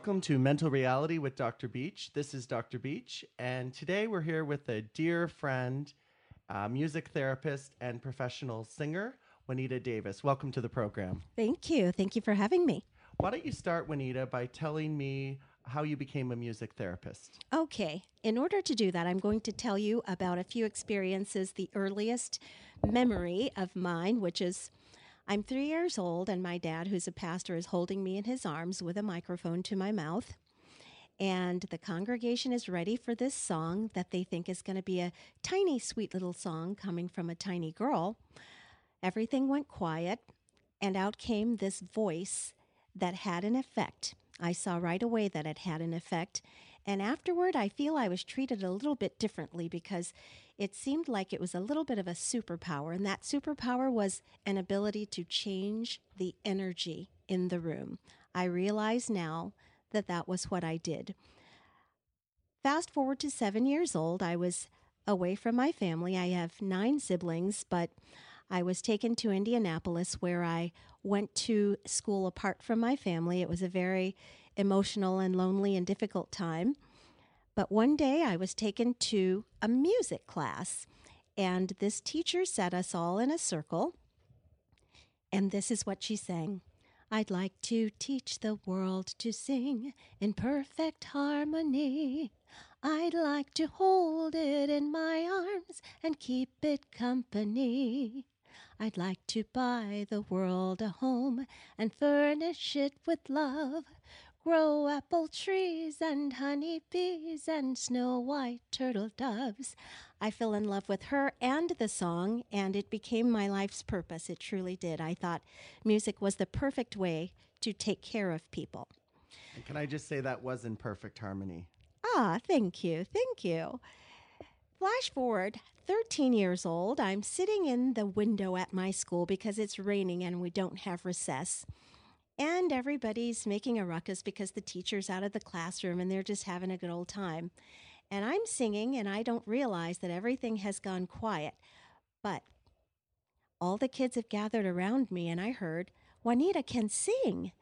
Welcome to Mental Reality with Dr. Beach. This is Dr. Beach, and today we're here with a dear friend, uh, music therapist, and professional singer, Juanita Davis. Welcome to the program. Thank you. Thank you for having me. Why don't you start, Juanita, by telling me how you became a music therapist? Okay. In order to do that, I'm going to tell you about a few experiences, the earliest memory of mine, which is I'm three years old, and my dad, who's a pastor, is holding me in his arms with a microphone to my mouth. And the congregation is ready for this song that they think is going to be a tiny, sweet little song coming from a tiny girl. Everything went quiet, and out came this voice that had an effect. I saw right away that it had an effect. And afterward, I feel I was treated a little bit differently because it seemed like it was a little bit of a superpower. And that superpower was an ability to change the energy in the room. I realize now that that was what I did. Fast forward to seven years old, I was away from my family. I have nine siblings, but I was taken to Indianapolis where I went to school apart from my family. It was a very emotional and lonely and difficult time. But one day I was taken to a music class, and this teacher set us all in a circle. And this is what she sang I'd like to teach the world to sing in perfect harmony. I'd like to hold it in my arms and keep it company. I'd like to buy the world a home and furnish it with love. Grow apple trees and honey bees and snow white turtle doves. I fell in love with her and the song, and it became my life's purpose. It truly did. I thought music was the perfect way to take care of people. And can I just say that was in perfect harmony? Ah, thank you. Thank you. Flash forward 13 years old. I'm sitting in the window at my school because it's raining and we don't have recess and everybody's making a ruckus because the teacher's out of the classroom and they're just having a good old time. And I'm singing, and I don't realize that everything has gone quiet. But all the kids have gathered around me, and I heard, Juanita can sing.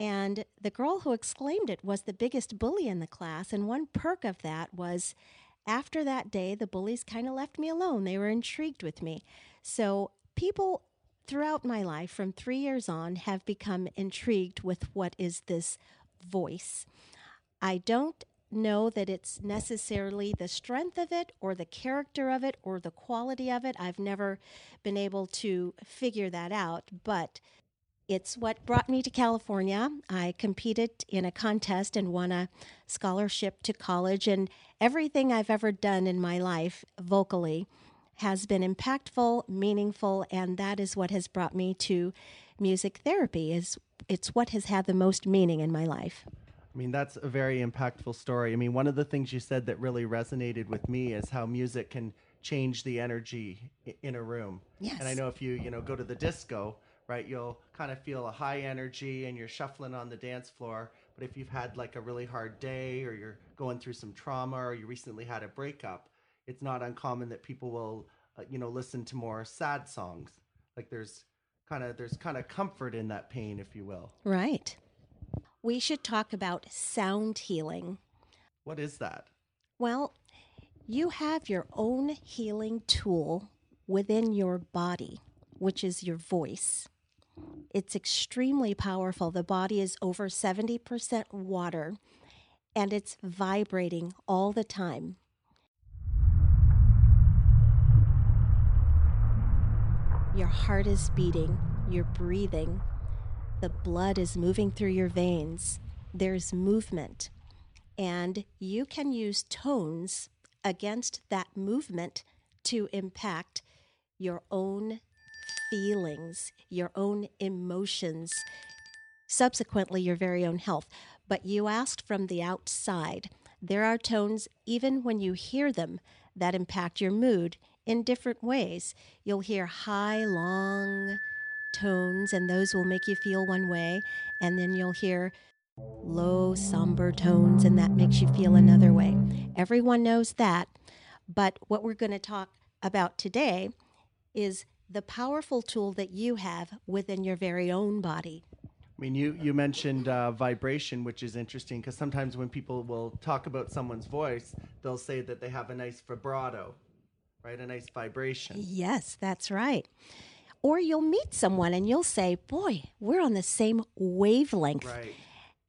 And the girl who exclaimed it was the biggest bully in the class. And one perk of that was after that day, the bullies kind of left me alone. They were intrigued with me. So people throughout my life, from three years on, have become intrigued with what is this voice. I don't know that it's necessarily the strength of it or the character of it or the quality of it. I've never been able to figure that out, but it's what brought me to California. I competed in a contest and won a scholarship to college, and everything I've ever done in my life vocally has been impactful, meaningful, and that is what has brought me to music therapy. Is it's what has had the most meaning in my life. I mean, that's a very impactful story. I mean, one of the things you said that really resonated with me is how music can change the energy in a room. Yes. And I know if you, you know, go to the disco, right, you'll kind of feel a high energy and you're shuffling on the dance floor. But if you've had like a really hard day or you're going through some trauma or you recently had a breakup, it's not uncommon that people will uh, you know listen to more sad songs. Like there's kind of there's kind of comfort in that pain if you will. Right. We should talk about sound healing. What is that? Well you have your own healing tool within your body which is your voice. It's extremely powerful. The body is over 70% water and it's vibrating all the time Your heart is beating, you're breathing, the blood is moving through your veins, there's movement, and you can use tones against that movement to impact your own feelings, your own emotions, subsequently, your very own health. But you asked from the outside. There are tones, even when you hear them, that impact your mood in different ways. You'll hear high, long tones, and those will make you feel one way. And then you'll hear low, somber tones, and that makes you feel another way. Everyone knows that. But what we're going to talk about today is the powerful tool that you have within your very own body. I mean, you you mentioned uh, vibration, which is interesting because sometimes when people will talk about someone's voice, they'll say that they have a nice vibrato, right? A nice vibration. Yes, that's right. Or you'll meet someone and you'll say, Boy, we're on the same wavelength. Right.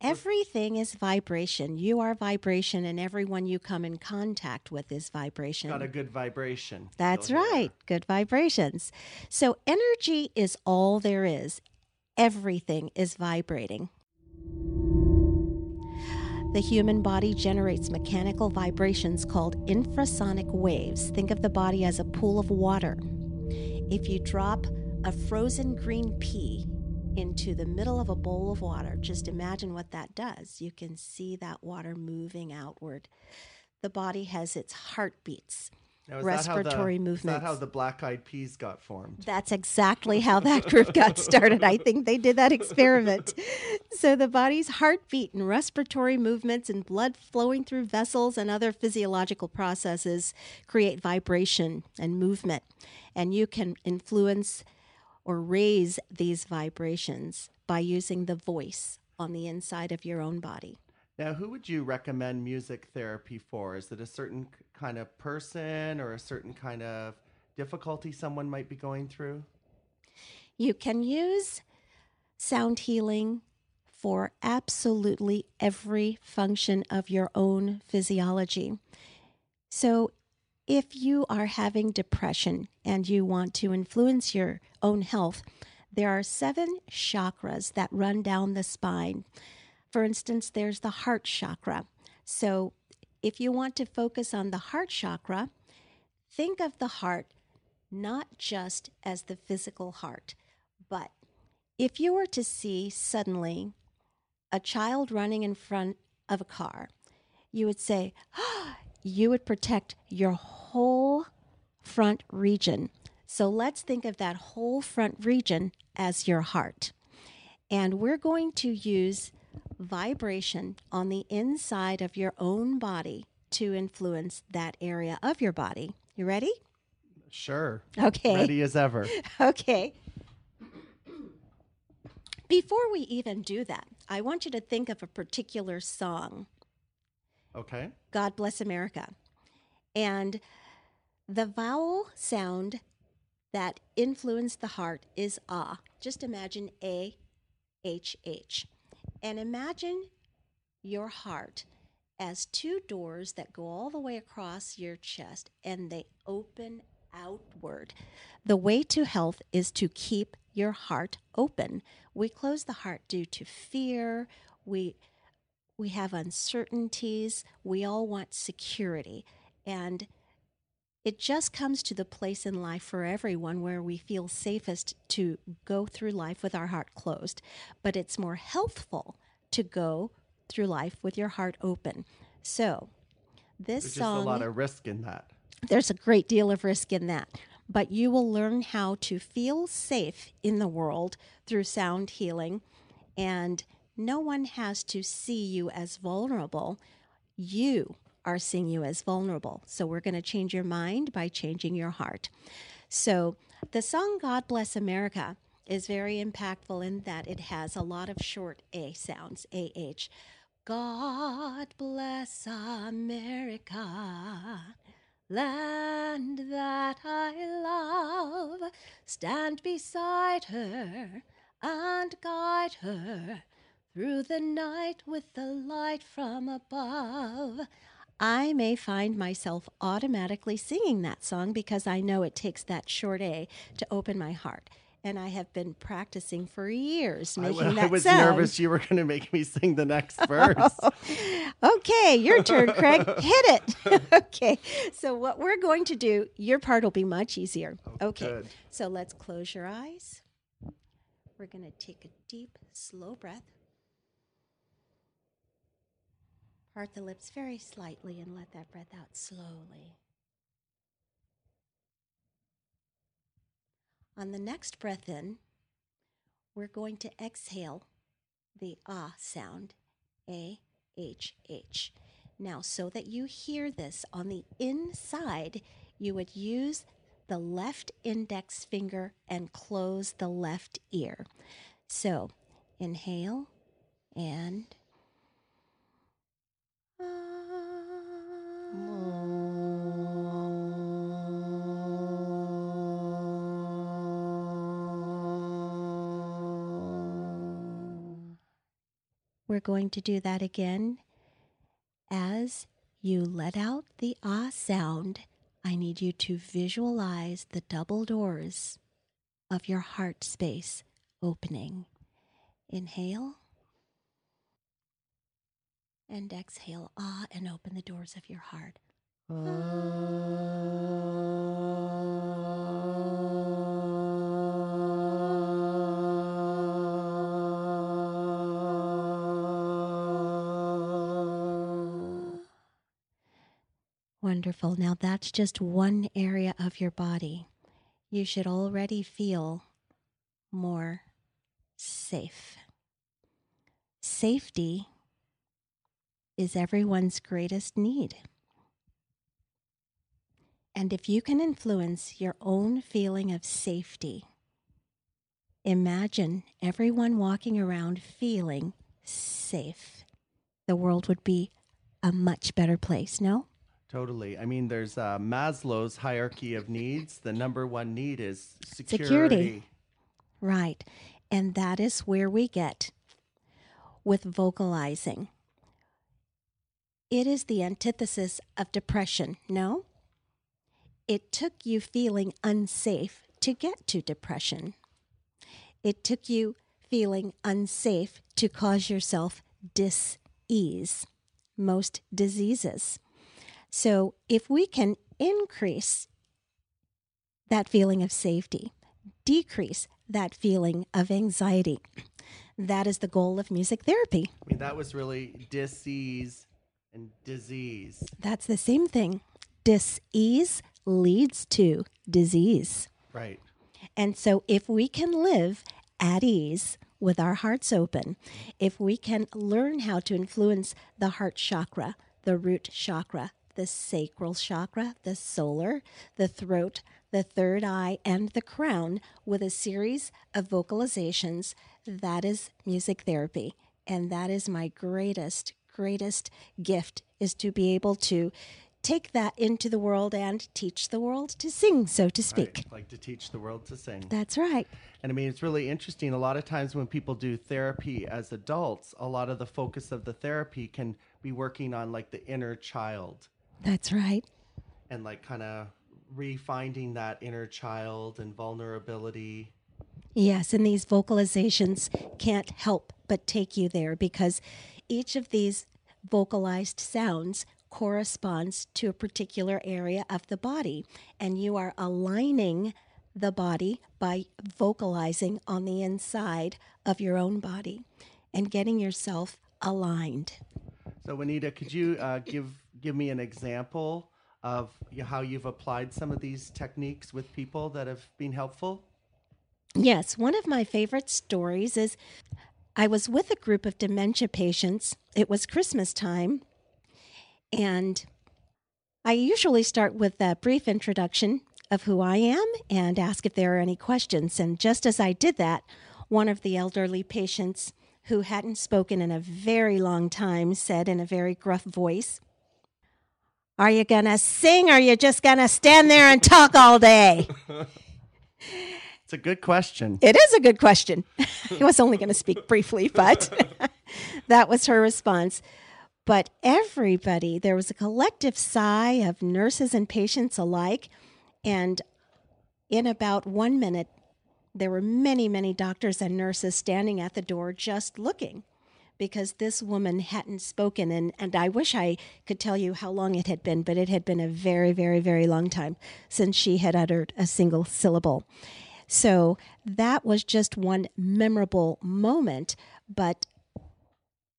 Everything is vibration. You are vibration, and everyone you come in contact with is vibration. Got a good vibration. That's You'll right. Good vibrations. So, energy is all there is, everything is vibrating. The human body generates mechanical vibrations called infrasonic waves. Think of the body as a pool of water. If you drop a frozen green pea into the middle of a bowl of water, just imagine what that does. You can see that water moving outward. The body has its heartbeats. Now, is that how the- respiratory Is that movements. how the black eyed peas got formed? That's exactly how that group got started. I think they did that experiment. So, the body's heartbeat and respiratory movements and blood flowing through vessels and other physiological processes create vibration and movement. And you can influence or raise these vibrations by using the voice on the inside of your own body. Now, who would you recommend music therapy for? Is it a certain kind of person or a certain kind of difficulty someone might be going through? You can use sound healing for absolutely every function of your own physiology. So, if you are having depression and you want to influence your own health, there are seven chakras that run down the spine. For instance, there's the heart chakra. So, if you want to focus on the heart chakra, think of the heart not just as the physical heart, but if you were to see suddenly a child running in front of a car, you would say, you would protect your whole front region. So let's think of that whole front region as your heart. And we're going to use vibration on the inside of your own body to influence that area of your body. You ready? Sure. Okay. Ready as ever. Okay. Before we even do that, I want you to think of a particular song, Okay. God Bless America. And the vowel sound that influenced the heart is ah. Just imagine A H H. And imagine your heart as two doors that go all the way across your chest and they open outward. The way to health is to keep your heart open. We close the heart due to fear. We we have uncertainties. We all want security. And it just comes to the place in life for everyone where we feel safest to go through life with our heart closed. But it's more healthful to go through life with your heart open. So, this There's song a lot of risk in that. there's a great deal of risk in that. But you will learn how to feel safe in the world through sound healing. And no one has to see you as vulnerable. You are seeing you as vulnerable. So we're going to change your mind by changing your heart. So the song God Bless America is very impactful in that it has a lot of short A sounds, AH. God bless America land that I love. Stand beside her and guide her through the night with the light from above. I may find myself automatically singing that song because I know it takes that short A to open my heart. And I have been practicing for years I, making I that was sound. nervous you were going to make me sing the next verse. Okay, your turn, Craig. Hit it. okay. So what we're going to do, your part will be much easier. Oh, okay. good. So let's close your eyes. We're going to take a deep, slow breath. Part the lips very slightly and let that breath out slowly. On the next breath in, we're going to exhale the ah sound, A H H. Now, so that you hear this on the inside, you would use the left index finger and close the left ear. So, Inhale and. We're going to do that again. As you let out the ah sound, I need you to visualize the double doors of your heart space opening. Inhale and exhale ah and open the doors of your heart. Wonderful. Now that's just one area of your body. You should already feel more safe. Safety is everyone's greatest need. And if you can influence your own feeling of safety, imagine everyone walking around feeling safe. The world would be a much better place, no? Totally. I mean, there's uh, Maslow's hierarchy of needs. The number one need is security. Security. Right. And that is where we get with vocalizing. It is the antithesis of depression, no? It took you feeling unsafe to get to depression. It took you feeling unsafe to cause yourself dis ease, most diseases. So, if we can increase that feeling of safety, decrease that feeling of anxiety, that is the goal of music therapy. I mean, that was really disease and disease. That's the same thing. Dis-ease leads to disease. Right. And so, if we can live at ease with our hearts open, if we can learn how to influence the heart chakra, the root chakra, the sacral chakra, the solar, the throat, the third eye, and the crown with a series of vocalizations, that is music therapy. And that is my greatest, greatest gift is to be able to take that into the world and teach the world to sing, so to speak. Right. Like to teach the world to sing. That's right. And I mean, it's really interesting. A lot of times when people do therapy as adults, a lot of the focus of the therapy can be working on like the inner child That's right. and like kind of refinding that inner child and vulnerability. Yes, and these vocalizations can't help but take you there because each of these vocalized sounds corresponds to a particular area of the body, and you are aligning the body by vocalizing on the inside of your own body and getting yourself aligned. So, Juanita, could you uh, give give me an example of how you've applied some of these techniques with people that have been helpful? Yes, one of my favorite stories is I was with a group of dementia patients. It was Christmas time, and I usually start with a brief introduction of who I am and ask if there are any questions. And just as I did that, one of the elderly patients who hadn't spoken in a very long time said in a very gruff voice, Are you going to sing or are you just going to stand there and talk all day? A good question. It is a good question. I was only going to speak briefly, but that was her response. But everybody, there was a collective sigh of nurses and patients alike. And in about one minute, there were many, many doctors and nurses standing at the door just looking because this woman hadn't spoken. And, and I wish I could tell you how long it had been, but it had been a very, very, very long time since she had uttered a single syllable. So that was just one memorable moment, but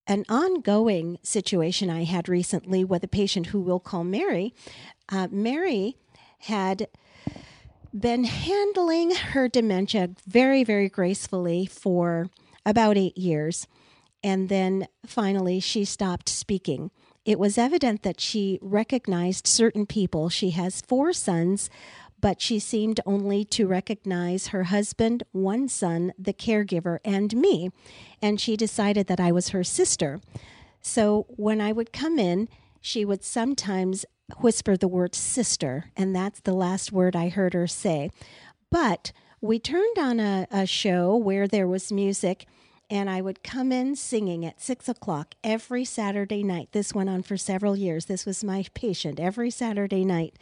an ongoing situation I had recently with a patient who we'll call Mary. Uh, Mary had been handling her dementia very, very gracefully for about eight years. And then finally, she stopped speaking. It was evident that she recognized certain people. She has four sons, but she seemed only to recognize her husband, one son, the caregiver, and me. And she decided that I was her sister. So when I would come in, she would sometimes whisper the word sister, and that's the last word I heard her say. But we turned on a, a show where there was music and I would come in singing at six o'clock every Saturday night. This went on for several years. This was my patient every Saturday night.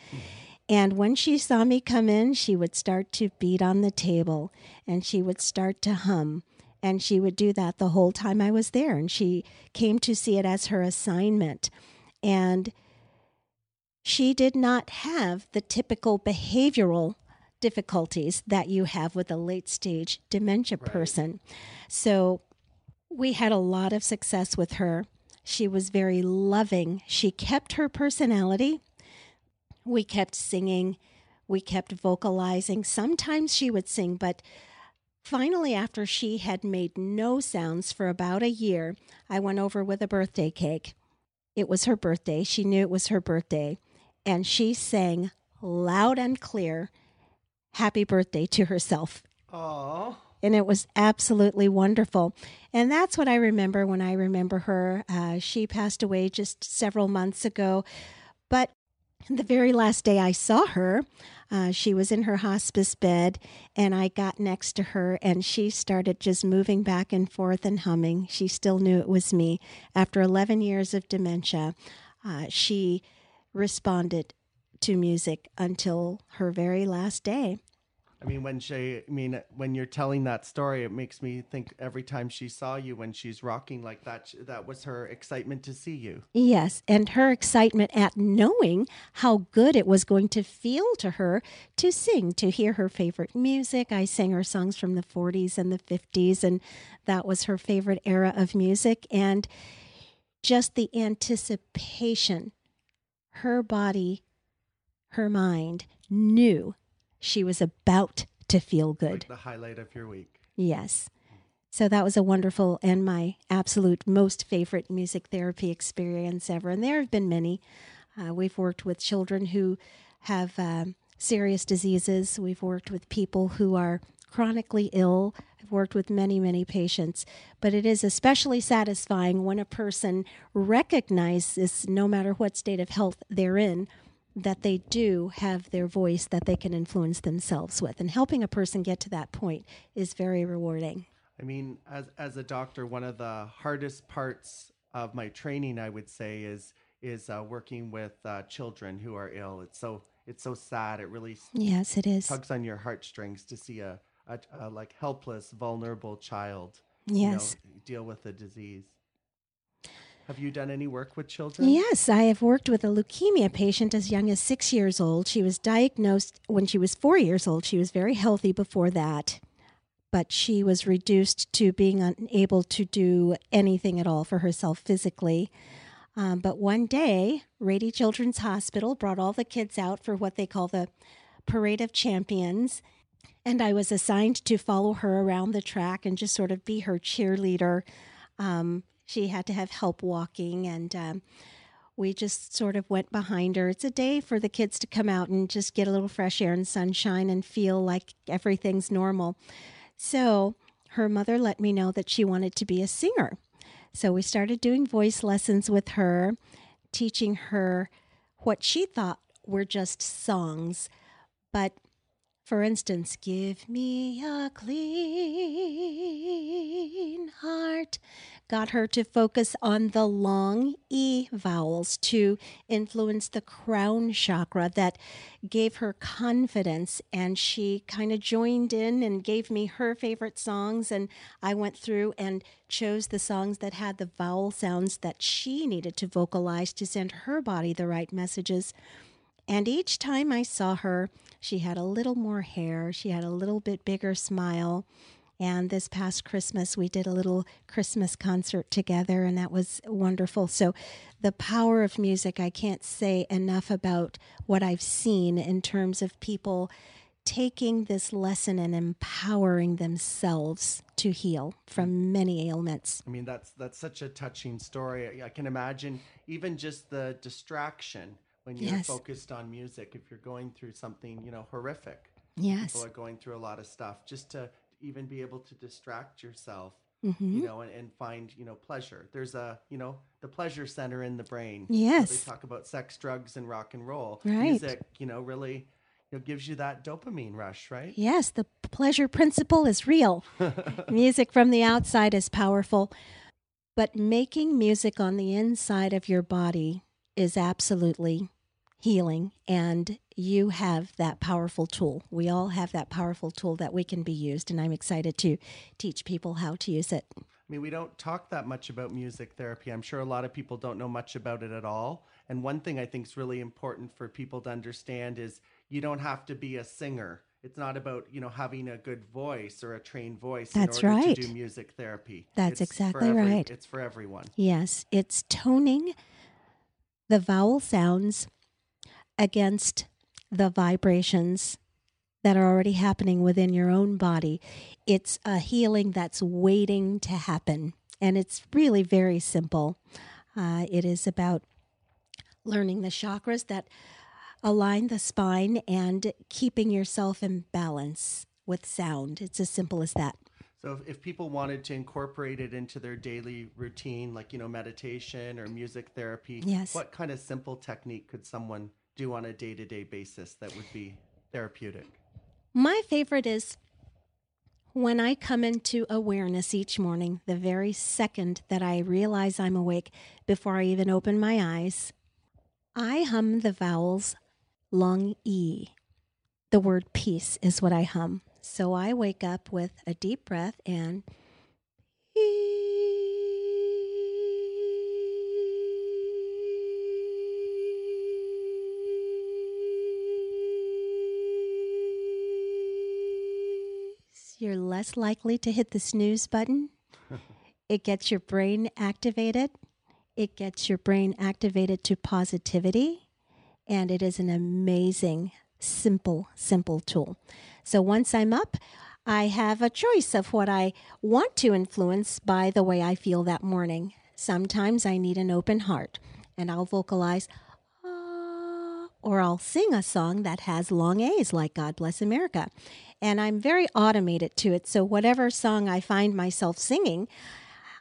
And when she saw me come in, she would start to beat on the table and she would start to hum. And she would do that the whole time I was there. And she came to see it as her assignment. And she did not have the typical behavioral difficulties that you have with a late stage dementia Right. person. So we had a lot of success with her. She was very loving. She kept her personality. We kept singing. We kept vocalizing. Sometimes she would sing, but finally, after she had made no sounds for about a year, I went over with a birthday cake. It was her birthday. She knew it was her birthday. And she sang loud and clear, Happy birthday to herself Oh, and it was absolutely wonderful. And that's what I remember when I remember her. Uh, she passed away just several months ago, but the very last day I saw her, uh, she was in her hospice bed, and I got next to her, and she started just moving back and forth and humming. She still knew it was me. After 11 years of dementia, uh, she responded to music until her very last day. I mean, when she, I mean, when you're telling that story, it makes me think every time she saw you when she's rocking like that, that was her excitement to see you. Yes, and her excitement at knowing how good it was going to feel to her to sing, to hear her favorite music. I sang her songs from the 40s and the 50s, and that was her favorite era of music. And just the anticipation, her body, her mind knew she was about to feel good. Like the highlight of your week. Yes. So that was a wonderful and my absolute most favorite music therapy experience ever. And there have been many. Uh, we've worked with children who have um, serious diseases, we've worked with people who are chronically ill. I've worked with many, many patients, but it is especially satisfying when a person recognizes, no matter what state of health they're in, that they do have their voice that they can influence themselves with. And helping a person get to that point is very rewarding. I mean, as as a doctor, one of the hardest parts of my training, I would say, is is uh, working with uh, children who are ill. It's so it's so sad. It really Yes, it is. tugs on your heartstrings to see a, a, a like helpless, vulnerable child. you know, Yes. deal with a disease. Have you done any work with children? Yes, I have worked with a leukemia patient as young as six years old. She was diagnosed when she was four years old. She was very healthy before that, but she was reduced to being unable to do anything at all for herself physically. Um, but one day, Rady Children's Hospital brought all the kids out for what they call the Parade of Champions. And I was assigned to follow her around the track and just sort of be her cheerleader. Um, she had to have help walking, and um, we just sort of went behind her. It's a day for the kids to come out and just get a little fresh air and sunshine and feel like everything's normal. So her mother let me know that she wanted to be a singer. So we started doing voice lessons with her, teaching her what she thought were just songs. But for instance, give me a clean heart got her to focus on the long E vowels to influence the crown chakra that gave her confidence. And she kind of joined in and gave me her favorite songs. And I went through and chose the songs that had the vowel sounds that she needed to vocalize to send her body the right messages. And each time I saw her, she had a little more hair, she had a little bit bigger smile. And this past Christmas, we did a little Christmas concert together, and that was wonderful. So, the power of music, I can't say enough about what I've seen in terms of people taking this lesson and empowering themselves to heal from many ailments. I mean, that's that's such a touching story. I- can imagine even just the distraction when you're Yes. focused on music. If you're going through something, you know, horrific, Yes. people are going through a lot of stuff. Just to even be able to distract yourself, hmm you know, and, and find you know pleasure. There's a you know the pleasure center in the brain. Yes. They talk about sex, drugs, and rock and roll. Right. Music, you know, really you know, gives you that dopamine rush, right? Yes, the pleasure principle is real. music from the outside is powerful, but making music on the inside of your body is absolutely healing. And you have that powerful tool. We all have that powerful tool that we can be used. And I'm excited to teach people how to use it. I mean, we don't talk that much about music therapy. I'm sure a lot of people don't know much about it at all. And one thing I think is really important for people to understand is you don't have to be a singer. It's not about, you know, having a good voice or a trained voice That's in order right. to do music therapy. That's It's exactly every- right. It's for everyone. Yes, it's toning the vowel sounds against the vibrations that are already happening within your own body. It's a healing that's waiting to happen. And it's really very simple. Uh, it is about learning the chakras that align the spine and keeping yourself in balance with sound. It's as simple as that. So if, if people wanted to incorporate it into their daily routine, like, you know, meditation or music therapy, Yes. what kind of simple technique could someone do on a day to day basis that would be therapeutic? My favorite is when I come into awareness each morning, the very second that I realize I'm awake, before I even open my eyes, I hum the vowels long E. The word peace is what I hum. So I wake up with a deep breath and You're less likely to hit the snooze button. it gets your brain activated. It gets your brain activated to positivity. And it is an amazing, simple, simple tool. So once I'm up, I have a choice of what I want to influence by the way I feel that morning. Sometimes I need an open heart, and I'll vocalize, "Ah," or I'll sing a song that has long A's, like God Bless America. And I'm very automated to it. So whatever song I find myself singing,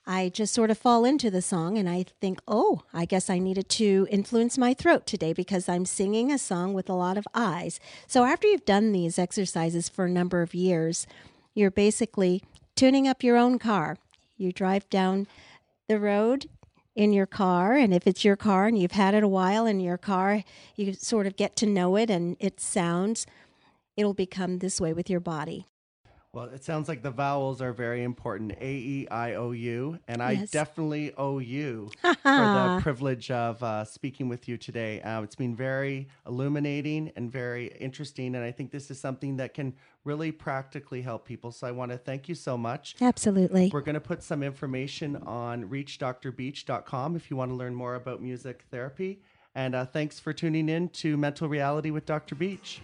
I just sort of fall into the song and I think, oh, I guess I needed to influence my throat today because I'm singing a song with a lot of eyes. So after you've done these exercises for a number of years, you're basically tuning up your own car. You drive down the road in your car, and if it's your car and you've had it a while in your car, you sort of get to know it and it sounds, it'll become this way with your body. Well, it sounds like the vowels are very important. A E I O U, and I Yes. definitely owe you for the privilege of uh, speaking with you today. Uh, it's been very illuminating and very interesting, and I think this is something that can really practically help people. So I want to thank you so much. Absolutely. We're going to put some information on reachdrbeach.com if you want to learn more about music therapy. And uh, thanks for tuning in to Mental Reality with Dr. Beach.